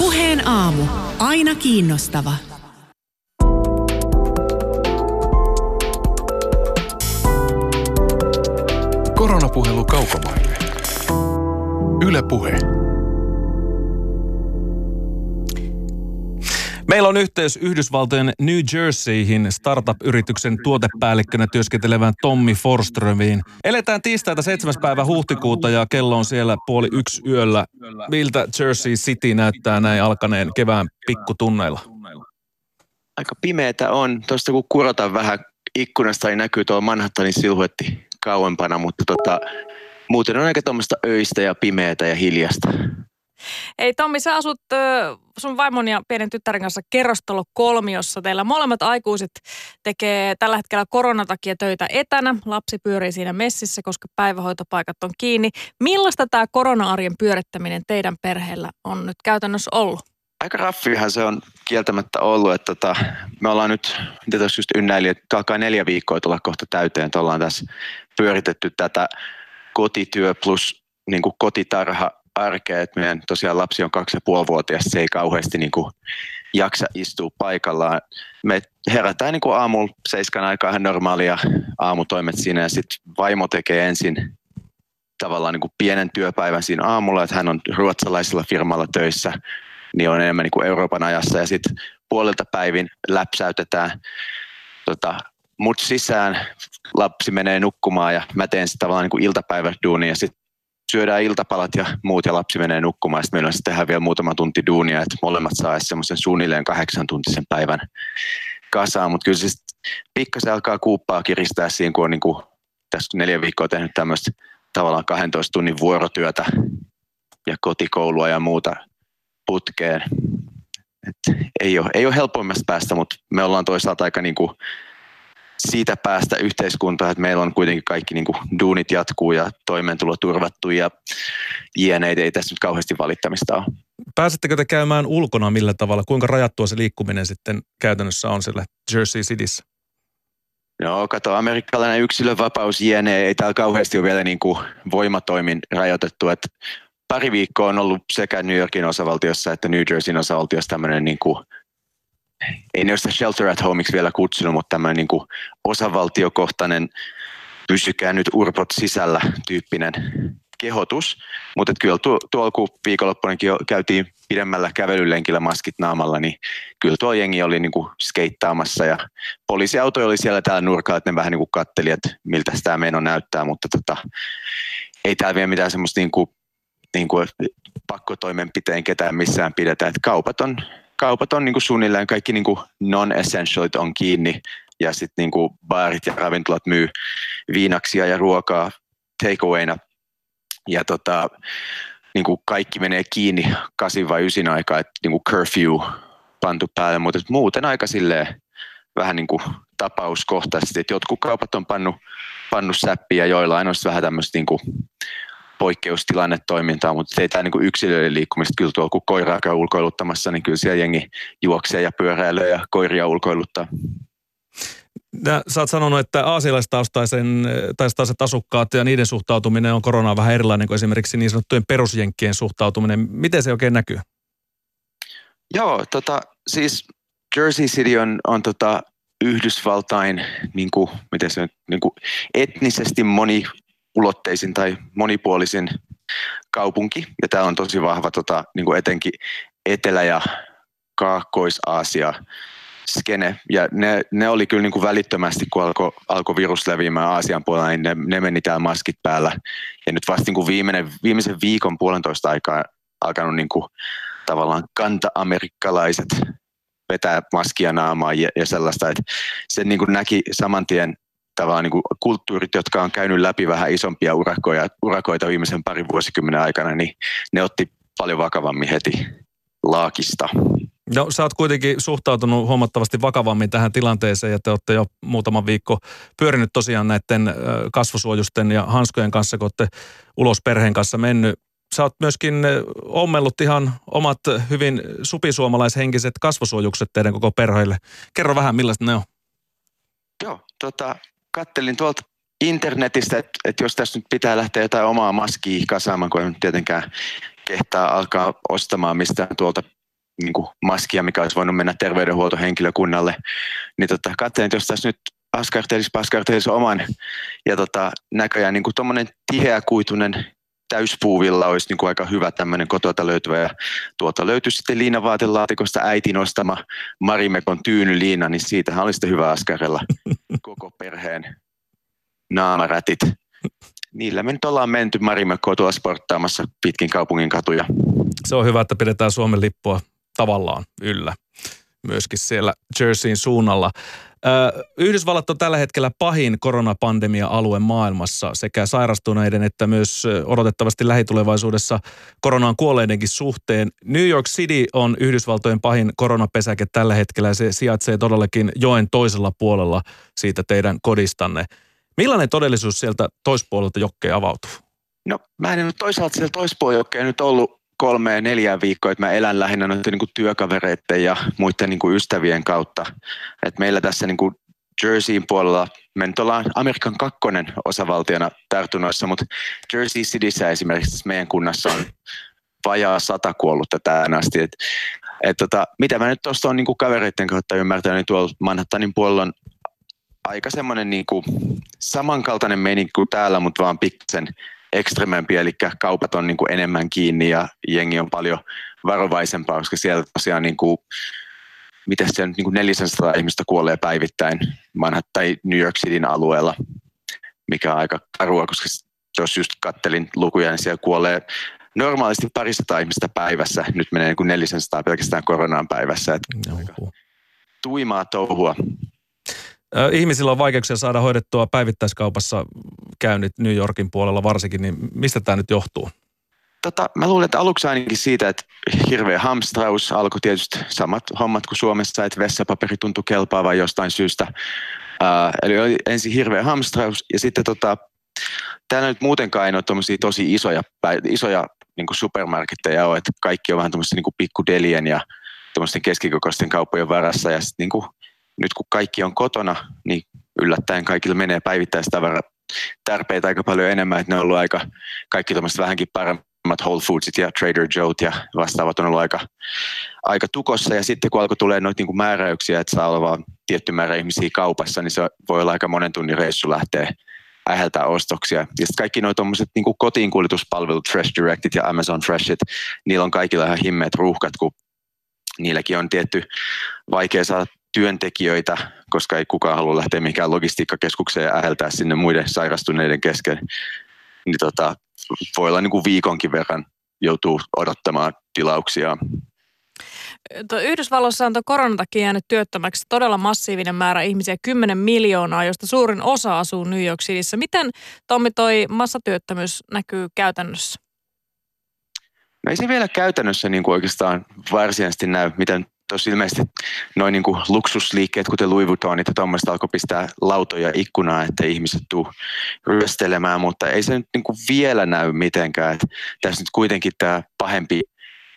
Puheen aamu. Aina kiinnostava. Koronapuhelu kaukomaille. Yle Puhe. Meillä on yhteys Yhdysvaltojen New Jerseyhin startup-yrityksen tuotepäällikkönä työskentelevään Tommi Forströmiin. Eletään tiistaita 7. päivä huhtikuuta ja kello on siellä puoli yksi yöllä. Miltä Jersey City näyttää näin alkaneen kevään pikkutunneilla? Aika pimeätä on. Tuosta kun kurotaan vähän ikkunasta, niin näkyy tuo Manhattanin silhuetti kauempana, mutta tota, muuten on aika tuommoista öistä ja pimeätä ja hiljasta. Ei Tommi, sä asut sun vaimon ja pienen tyttären kanssa kerrostalo kolmiossa. Teillä molemmat aikuiset tekee tällä hetkellä koronatakia töitä etänä. Lapsi pyörii siinä messissä, koska päivähoitopaikat on kiinni. Millaista tämä korona-arjen pyörittäminen teidän perheellä on nyt käytännössä ollut? Aika raffihan se on kieltämättä ollut, että tota, me ollaan nyt, mitä tuossa just ynnäili, että alkaa neljä viikkoa tulla kohta täyteen, että ollaan tässä pyöritetty tätä kotityö plus niin kuin kotitarha arkea, että meidän tosiaan lapsi on kaksi ja puoli vuotias, se ei kauheasti niin kuin jaksa istua paikallaan. Me herätään niin kuin aamulla seiskan aikaa ihan normaalia aamutoimet siinä. Ja sitten vaimo tekee ensin tavallaan niin kuin pienen työpäivän siinä aamulla, että hän on ruotsalaisella firmalla töissä, niin on enemmän niin kuin Euroopan ajassa. Ja sitten puolelta päivin läpsäytetään tota, mut sisään, lapsi menee nukkumaan ja mä teen sitten tavallaan niin kuin iltapäiväduunia ja sitten syödään iltapalat ja muut ja lapsi menee nukkumaan. Sitten meillä on sitten vielä muutama tunti duunia, että molemmat saa semmoisen suunnilleen kahdeksan tuntisen päivän kasaan. Mutta kyllä se pikkasen alkaa kuuppaa kiristää siinä, kun on niin kuin, tässä neljä viikkoa tehnyt tämmöistä tavallaan 12 tunnin vuorotyötä ja kotikoulua ja muuta putkeen. Et ei, ole, ei ole helpoimmasta päästä, mutta me ollaan toisaalta aika niin kuin siitä päästä yhteiskuntaan, että meillä on kuitenkin kaikki niin kuin duunit jatkuu ja toimeentulo turvattu ja jne. Ei tässä nyt kauheasti valittamista ole. Pääsettekö te käymään ulkona millä tavalla? Kuinka rajattua se liikkuminen sitten käytännössä on siellä Jersey Cityssä? No kato, amerikkalainen yksilönvapaus jne. ei täällä kauheasti ole vielä niin kuin voimatoimin rajoitettu. Että pari viikkoa on ollut sekä New Yorkin osavaltiossa että New Jerseyn osavaltiossa tämmöinen niin kuin ei ne ole sitä shelter at homeiksi vielä kutsunut, mutta tämmöinen niin kuin osavaltiokohtainen pysykää nyt urpot sisällä tyyppinen kehotus. Mutta kyllä tuo, jo käytiin pidemmällä kävelylenkillä maskit naamalla, niin kyllä tuo jengi oli niin kuin skeittaamassa ja poliisiauto oli siellä täällä nurkalla, että ne vähän niin kuin katteli, että miltä tämä meno näyttää, mutta tota, ei täällä vielä mitään semmoista niin kuin, niin kuin pakkotoimenpiteen ketään missään pidetä, että kaupat on kaupat on niin kuin suunnilleen kaikki niin kuin non-essentialit on kiinni ja sitten niin kuin baarit ja ravintolat myy viinaksia ja ruokaa takeawayna. Ja tota, niin kuin kaikki menee kiinni kasin vai ysin aikaa, että niin kuin curfew pantu päälle, mutta muuten aika silleen vähän niin kuin tapauskohtaisesti, että jotkut kaupat on pannut, pannut säppiä, joilla on vähän tämmöistä niin kuin poikkeustilannetoimintaa, mutta ei tämä niin yksilöiden liikkumista kyllä tuolla, kun koiraa käy ulkoiluttamassa, niin kyllä siellä jengi juoksee ja pyöräilee ja koiria ulkoiluttaa. Ja sä oot sanonut, että aasialaistaustaisen taistaiset asukkaat ja niiden suhtautuminen on koronaan vähän erilainen kuin esimerkiksi niin sanottujen perusjenkkien suhtautuminen. Miten se oikein näkyy? Joo, tota, siis Jersey City on, on tota, Yhdysvaltain niin kuin, miten se, niin kuin etnisesti moni ulotteisin tai monipuolisin kaupunki. Ja tämä on tosi vahva tota, niin kuin etenkin Etelä- ja Kaakkois-Aasia skene. Ja ne, ne oli kyllä niin kuin välittömästi, kun alkoi alko virus leviämään Aasian puolella, niin ne, ne meni täällä maskit päällä. Ja nyt vasta niin kuin viimeinen, viimeisen viikon puolentoista aikaa alkanut niin kuin, tavallaan kanta-amerikkalaiset vetää maskia naamaan ja, ja sellaista, että se niin kuin näki saman tien tavallaan niin kuin kulttuurit, jotka on käynyt läpi vähän isompia urakoja, urakoita viimeisen parin vuosikymmenen aikana, niin ne otti paljon vakavammin heti laakista. No sä oot kuitenkin suhtautunut huomattavasti vakavammin tähän tilanteeseen ja te olette jo muutama viikko pyörinyt tosiaan näiden kasvosuojusten ja hanskojen kanssa, kun olette ulos perheen kanssa mennyt. Sä oot myöskin ommellut ihan omat hyvin supisuomalaishenkiset kasvosuojukset teidän koko perheille. Kerro vähän, millaista ne on. Joo, tota, kattelin tuolta internetistä, että, että jos tässä nyt pitää lähteä jotain omaa maskia kasaamaan, kun en tietenkään kehtaa alkaa ostamaan mistään tuolta niin kuin maskia, mikä olisi voinut mennä terveydenhuoltohenkilökunnalle. Niin tota, katselin, että jos tässä nyt askartelisi, paskartelisi oman. Ja tota, näköjään niin tuommoinen tiheäkuitunen täyspuuvilla olisi niin kuin aika hyvä tämmöinen kotota löytyvä. Ja tuolta löytyy sitten liinavaatelaatikosta äiti nostama Marimekon tyynyliina, niin siitähän olisi sitten hyvä askarella koko perheen naamarätit. Niillä me nyt ollaan menty Marimekkoa tuolla sporttaamassa pitkin kaupungin katuja. Se on hyvä, että pidetään Suomen lippua tavallaan yllä myöskin siellä Jerseyin suunnalla. Yhdysvallat on tällä hetkellä pahin koronapandemia-alue maailmassa sekä sairastuneiden että myös odotettavasti lähitulevaisuudessa koronaan kuolleidenkin suhteen. New York City on Yhdysvaltojen pahin koronapesäke tällä hetkellä ja se sijaitsee todellakin joen toisella puolella siitä teidän kodistanne. Millainen todellisuus sieltä toispuolelta jokkeen avautuu? No mä en nyt toisaalta sieltä toispuolelta jokkeen nyt ollut kolme neljä viikkoa, että mä elän lähinnä noiden niin työkavereiden ja muiden niin ystävien kautta. Et meillä tässä niin kuin Jerseyin puolella, me nyt ollaan Amerikan kakkonen osavaltiona tartunnoissa, mutta Jersey Cityssä esimerkiksi meidän kunnassa on vajaa sata kuollutta tähän asti. Et, et tota, mitä mä nyt tuosta on niin kavereiden kautta ymmärtänyt, niin tuolla Manhattanin puolella on aika semmoinen niin samankaltainen meininki kuin täällä, mutta vaan pikkasen ekstremempi, eli kaupat on niin kuin enemmän kiinni ja jengi on paljon varovaisempaa, koska siellä tosiaan niin kuin, miten se niin kuin 400 ihmistä kuolee päivittäin Manhattan tai New York Cityn alueella, mikä on aika karua, koska jos just kattelin lukuja, niin siellä kuolee normaalisti parista ihmistä päivässä. Nyt menee niin kuin 400 pelkästään koronaan päivässä. Että tuimaa touhua. Ihmisillä on vaikeuksia saada hoidettua päivittäiskaupassa käynnit New Yorkin puolella varsinkin, niin mistä tämä nyt johtuu? Tota, mä luulen, että aluksi ainakin siitä, että hirveä hamstraus alkoi tietysti samat hommat kuin Suomessa, että vessapaperi tuntui kelpaavan jostain syystä. Uh, eli oli ensin hirveä hamstraus ja sitten tota, täällä nyt muutenkaan ei ole tosi isoja, isoja niin supermarketteja ole, että kaikki on vähän tuommoista niin pikkudelien ja keskikokoisten kauppojen varassa ja sitten niin nyt kun kaikki on kotona, niin yllättäen kaikille menee päivittäistavara tarpeita aika paljon enemmän, että ne on ollut aika, kaikki tuommoiset vähänkin paremmat Whole Foodsit ja Trader Joe't ja vastaavat on ollut aika, aika tukossa. Ja sitten kun alkoi tulee noita niin määräyksiä, että saa olla vaan tietty määrä ihmisiä kaupassa, niin se voi olla aika monen tunnin reissu lähteä äheltää ostoksia. Ja sitten kaikki nuo tuommoiset niin kotiin kuljetuspalvelut, Fresh Directit ja Amazon Freshit, niillä on kaikilla ihan himmeet ruuhkat, kun niilläkin on tietty vaikea saada työntekijöitä, koska ei kukaan halua lähteä mihinkään logistiikkakeskukseen ja äheltää sinne muiden sairastuneiden kesken. Niin tota, voi olla niin kuin viikonkin verran joutuu odottamaan tilauksia. Yhdysvalloissa on koronan takia jäänyt työttömäksi todella massiivinen määrä ihmisiä, 10 miljoonaa, josta suurin osa asuu New York Cityssä. Miten Tommi toi massatyöttömyys näkyy käytännössä? No ei se vielä käytännössä niin kuin oikeastaan varsinaisesti näy, miten tuossa ilmeisesti noin niin luksusliikkeet, kuten Louis Vuittonit ja tuommoista alkoi pistää lautoja ikkunaan, että ihmiset tuu ryöstelemään, mutta ei se nyt niin kuin vielä näy mitenkään. Että tässä nyt kuitenkin tämä pahempi,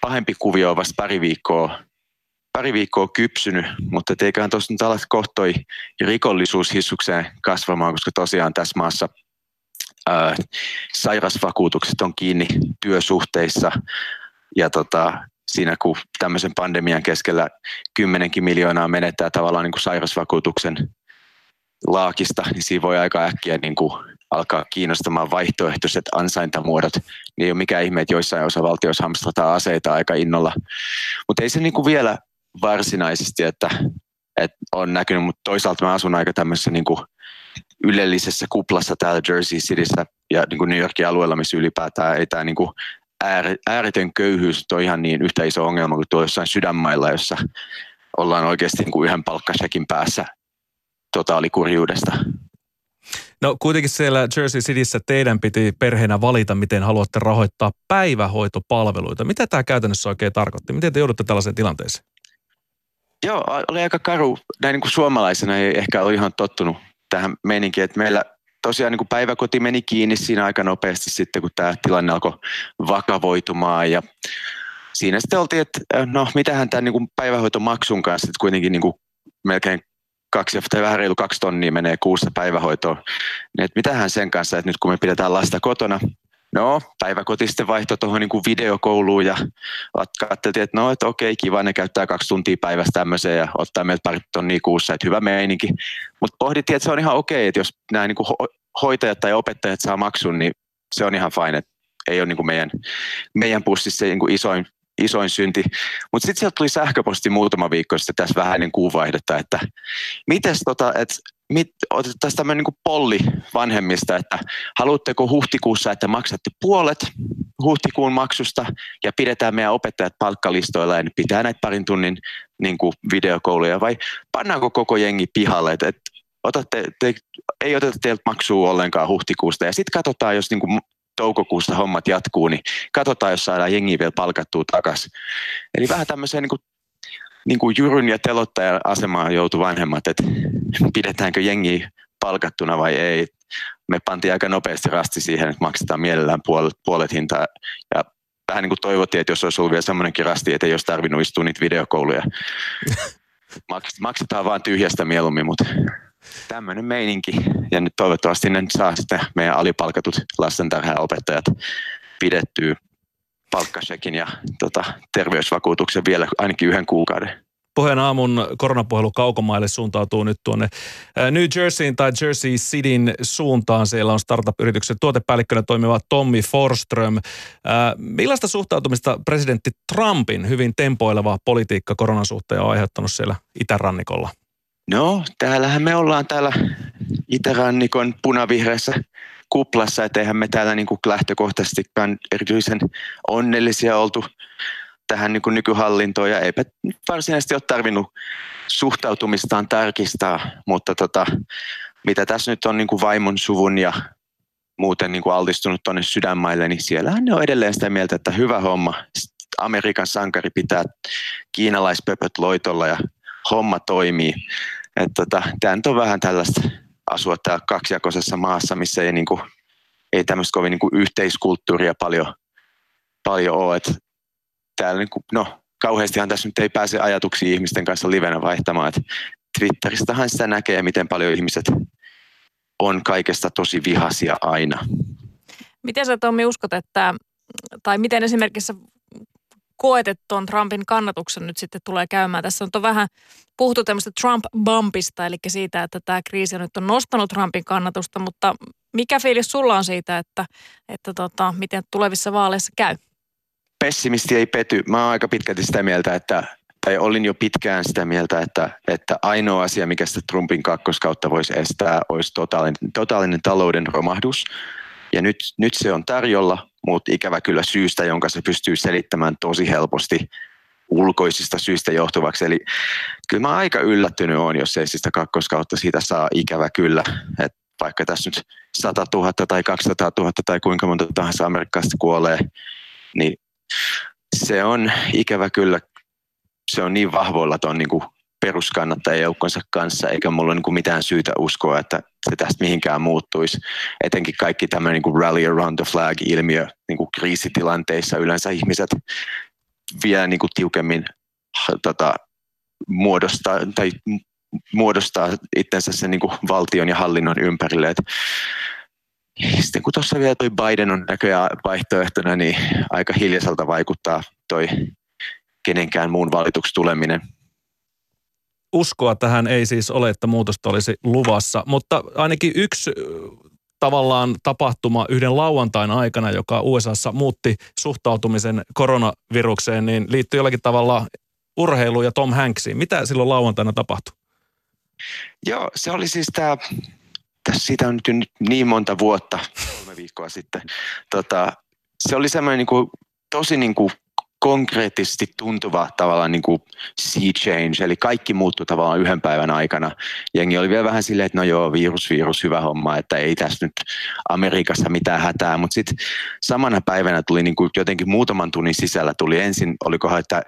pahempi kuvio on vasta pari viikkoa, pari viikkoa kypsynyt, mutta eiköhän tuossa nyt alat kohtoi rikollisuus hissukseen kasvamaan, koska tosiaan tässä maassa ää, sairasvakuutukset on kiinni työsuhteissa ja tota, siinä kun tämmöisen pandemian keskellä kymmenenkin miljoonaa menettää tavallaan niin kuin sairausvakuutuksen laakista, niin siinä voi aika äkkiä niin kuin alkaa kiinnostamaan vaihtoehtoiset ansaintamuodot. Niin ei ole mikään ihme, että joissain osavaltioissa hamstrataan aseita aika innolla. Mutta ei se niin kuin vielä varsinaisesti, että, että on näkynyt, mutta toisaalta mä asun aika tämmöisessä niin kuin ylellisessä kuplassa täällä Jersey Cityssä ja niin kuin New Yorkin alueella, missä ylipäätään ei tämä niin kuin ääretön köyhyys on ihan niin yhtä iso ongelma kuin tuo jossain sydänmailla, jossa ollaan oikeasti niin kuin yhden palkkasekin päässä totaalikurjuudesta. No kuitenkin siellä Jersey Cityssä teidän piti perheenä valita, miten haluatte rahoittaa päivähoitopalveluita. Mitä tämä käytännössä oikein tarkoitti? Miten te joudutte tällaiseen tilanteeseen? Joo, oli aika karu. Näin niin kuin suomalaisena ei ehkä ole ihan tottunut tähän meininkiin, että meillä tosiaan niin kuin päiväkoti meni kiinni siinä aika nopeasti sitten, kun tämä tilanne alkoi vakavoitumaan ja siinä sitten oltiin, että äh, no mitähän tämän niin kuin päivähoitomaksun kanssa, että kuitenkin niin kuin melkein kaksi tai vähän reilu kaksi tonnia menee kuussa päivähoitoon. Niin että mitähän sen kanssa, että nyt kun me pidetään lasta kotona, No, päiväkoti sitten vaihtoi tuohon niin videokouluun ja katseltiin, että no, että okei, kiva, ne käyttää kaksi tuntia päivässä tämmöiseen ja ottaa meiltä pari tonnia kuussa, että hyvä meininki. Mutta pohdittiin, että se on ihan okei, että jos nämä niin ho- hoitajat tai opettajat saa maksun, niin se on ihan fine, että ei ole niin kuin meidän, meidän pussissa niin kuin isoin, isoin synti. Mutta sitten sieltä tuli sähköposti muutama viikko sitten tässä vähän ennen kuuvaihdetta, että mites tota, että mit, otettaisiin tämmöinen niin polli vanhemmista, että haluatteko huhtikuussa, että maksatte puolet huhtikuun maksusta ja pidetään meidän opettajat palkkalistoilla ja pitää näitä parin tunnin niin kuin videokouluja vai pannaanko koko jengi pihalle, että, että otatte, te, ei oteta teiltä maksua ollenkaan huhtikuusta ja sitten katsotaan, jos niin kuin toukokuusta hommat jatkuu, niin katsotaan, jos saadaan jengi vielä palkattua takaisin. Eli vähän tämmöiseen niin kuin, niin kuin jyryn ja telottajan asemaan joutu vanhemmat, että pidetäänkö jengi palkattuna vai ei. Me pantiin aika nopeasti rasti siihen, että maksetaan mielellään puolet, puolet hintaa ja vähän niin kuin toivottiin, että jos olisi ollut vielä semmoinenkin rasti, että ei olisi tarvinnut istua niitä videokouluja. Maksetaan vaan tyhjästä mieluummin, mutta tämmöinen meininki. Ja nyt toivottavasti ne saa sitten meidän alipalkatut lastentarhaopettajat pidettyä palkkasekin ja tota, terveysvakuutuksen vielä ainakin yhden kuukauden. Pohjan aamun koronapuhelu kaukomaille suuntautuu nyt tuonne New Jerseyin tai Jersey Cityn suuntaan. Siellä on startup-yrityksen tuotepäällikkönä toimiva Tommi Forström. Millaista suhtautumista presidentti Trumpin hyvin tempoileva politiikka koronasuhteen on aiheuttanut siellä itärannikolla? No, täällähän me ollaan täällä itärannikon punavihreässä kuplassa, että eihän me täällä niin kuin lähtökohtaisestikaan erityisen onnellisia oltu tähän niin kuin nykyhallintoon ja eipä varsinaisesti ole tarvinnut suhtautumistaan tarkistaa, mutta tota, mitä tässä nyt on niin kuin vaimon suvun ja muuten niin kuin altistunut tuonne sydänmaille, niin siellähän ne on edelleen sitä mieltä, että hyvä homma. Amerikan sankari pitää kiinalaispöpöt loitolla ja homma toimii. Että tota, tämä nyt on vähän tällaista asua täällä kaksijakoisessa maassa, missä ei, niin kuin, ei tämmöistä kovin niin kuin yhteiskulttuuria paljon, paljon ole. Että täällä niin kuin, no, kauheastihan tässä nyt ei pääse ajatuksia ihmisten kanssa livenä vaihtamaan. Että Twitteristähän sitä näkee, miten paljon ihmiset on kaikesta tosi vihaisia aina. Miten sä Tommi uskot, että, tai miten esimerkiksi koet, että tuon Trumpin kannatuksen nyt sitten tulee käymään? Tässä on vähän puhuttu tämmöistä Trump-bumpista, eli siitä, että tämä kriisi nyt on nostanut Trumpin kannatusta, mutta mikä fiilis sulla on siitä, että, että tota, miten tulevissa vaaleissa käy? Pessimisti ei pety. Mä oon aika pitkälti sitä mieltä, että tai olin jo pitkään sitä mieltä, että, että ainoa asia, mikä sitä Trumpin kakkoskautta voisi estää, olisi totaalinen, totaalinen talouden romahdus. Ja nyt, nyt se on tarjolla, mutta ikävä kyllä syystä, jonka se pystyy selittämään tosi helposti ulkoisista syistä johtuvaksi. Eli kyllä mä aika yllättynyt on, jos ei sitä kakkoskautta siitä saa ikävä kyllä. Et vaikka tässä nyt 100 000 tai 200 000 tai kuinka monta tahansa amerikkalaista kuolee, niin se on ikävä kyllä, se on niin vahvoilla tuon niin peruskannattajajoukkonsa kanssa, eikä mulla ole niin mitään syytä uskoa, että se tästä mihinkään muuttuisi. Etenkin kaikki tämmöinen niin rally around the flag-ilmiö niin kriisitilanteissa yleensä ihmiset vielä niin kuin tiukemmin tota, muodostaa, tai muodostaa itsensä sen niin kuin valtion ja hallinnon ympärille. Et sitten kun tuossa vielä toi Biden on näköjään vaihtoehtona, niin aika hiljaiselta vaikuttaa toi kenenkään muun valituksi tuleminen uskoa tähän ei siis ole, että muutosta olisi luvassa, mutta ainakin yksi tavallaan tapahtuma yhden lauantain aikana, joka USAssa muutti suhtautumisen koronavirukseen, niin liittyy jollakin tavalla urheiluun ja Tom Hanksiin. Mitä silloin lauantaina tapahtui? Joo, se oli siis tämä, siitä on nyt niin monta vuotta, kolme viikkoa sitten. Tota, se oli semmoinen niin kuin, tosi niin kuin konkreettisesti tuntuva tavallaan niin kuin sea change, eli kaikki muuttui tavallaan yhden päivän aikana. Jengi oli vielä vähän silleen, että no joo, virus, virus, hyvä homma, että ei tässä nyt Amerikassa mitään hätää, mutta sitten samana päivänä tuli niin kuin jotenkin muutaman tunnin sisällä tuli ensin, olikohan, että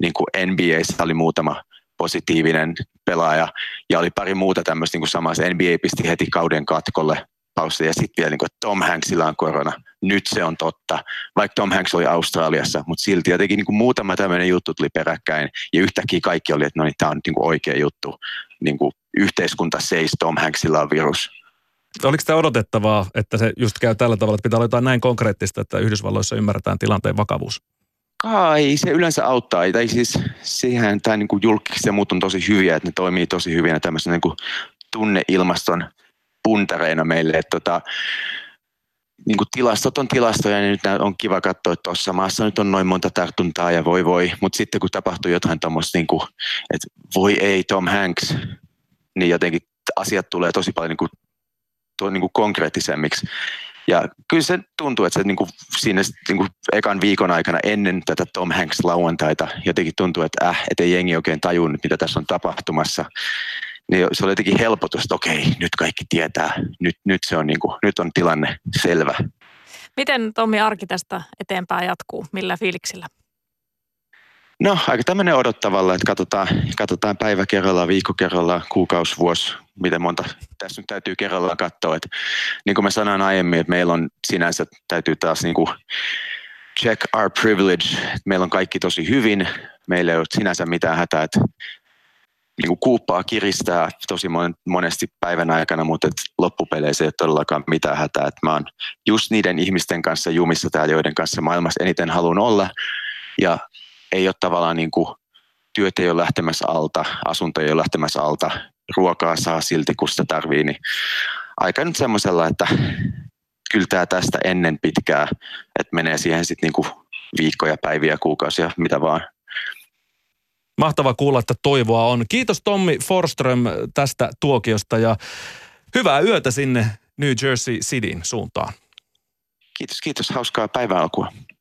niin kuin NBAssä oli muutama positiivinen pelaaja ja oli pari muuta tämmöistä niin kuin samassa. NBA pisti heti kauden katkolle pausta ja sitten vielä niin kuin, että Tom Hanksilla on korona. Nyt se on totta, vaikka Tom Hanks oli Australiassa, mutta silti jotenkin niin kuin muutama tämmöinen juttu tuli peräkkäin ja yhtäkkiä kaikki oli, että no niin, tämä on niin kuin oikea juttu. Niin kuin yhteiskunta seis, Tom Hanksilla on virus. Oliko tämä odotettavaa, että se just käy tällä tavalla, että pitää olla jotain näin konkreettista, että Yhdysvalloissa ymmärretään tilanteen vakavuus? Kai se yleensä auttaa. Tai siis siihen tämä niin julkiksi ja muut on tosi hyviä, että ne toimii tosi hyvin tämmöisen niin tunneilmaston puntareina meille. Että tota, niin kuin tilastot on tilastoja, niin nyt on kiva katsoa, että tuossa maassa nyt on noin monta tartuntaa ja voi voi, mutta sitten kun tapahtuu jotain tuommoista, niin että voi ei Tom Hanks, niin jotenkin asiat tulee tosi paljon niin kuin, tuo, niin kuin konkreettisemmiksi. Ja kyllä se tuntuu, että se niin kuin siinä niin kuin ekan viikon aikana ennen tätä Tom Hanks lauantaita jotenkin tuntuu, että äh, ettei jengi oikein tajunnut, mitä tässä on tapahtumassa. Niin se oli jotenkin helpotus, että okei, nyt kaikki tietää, nyt, nyt, se on, niin kuin, nyt on tilanne selvä. Miten Tommi arki tästä eteenpäin jatkuu? Millä fiiliksillä? No aika tämmöinen odottavalla, että katsotaan, katsotaan päivä kerrallaan, viikko kerrallaan, kuukausi, vuosi, miten monta tässä nyt täytyy kerrallaan katsoa. Että, niin kuin mä sanoin aiemmin, että meillä on sinänsä täytyy taas niin kuin check our privilege, että meillä on kaikki tosi hyvin, meillä ei ole sinänsä mitään hätää, että niin kuin kuuppaa kiristää tosi monesti päivän aikana, mutta et loppupeleissä ei ole todellakaan mitään hätää. Et mä oon just niiden ihmisten kanssa jumissa täällä, joiden kanssa maailmassa eniten haluan olla. Ja ei ole tavallaan niin kuin, työt ei ole lähtemässä alta, asunto ei ole lähtemässä alta, ruokaa saa silti kun sitä tarvii, niin aika nyt semmoisella, että kyllä tämä tästä ennen pitkää, että menee siihen sitten niin viikkoja, päiviä, kuukausia, mitä vaan. Mahtava kuulla, että toivoa on. Kiitos Tommi Forström tästä tuokiosta ja hyvää yötä sinne New Jersey Cityn suuntaan. Kiitos, kiitos. Hauskaa päivän alkua.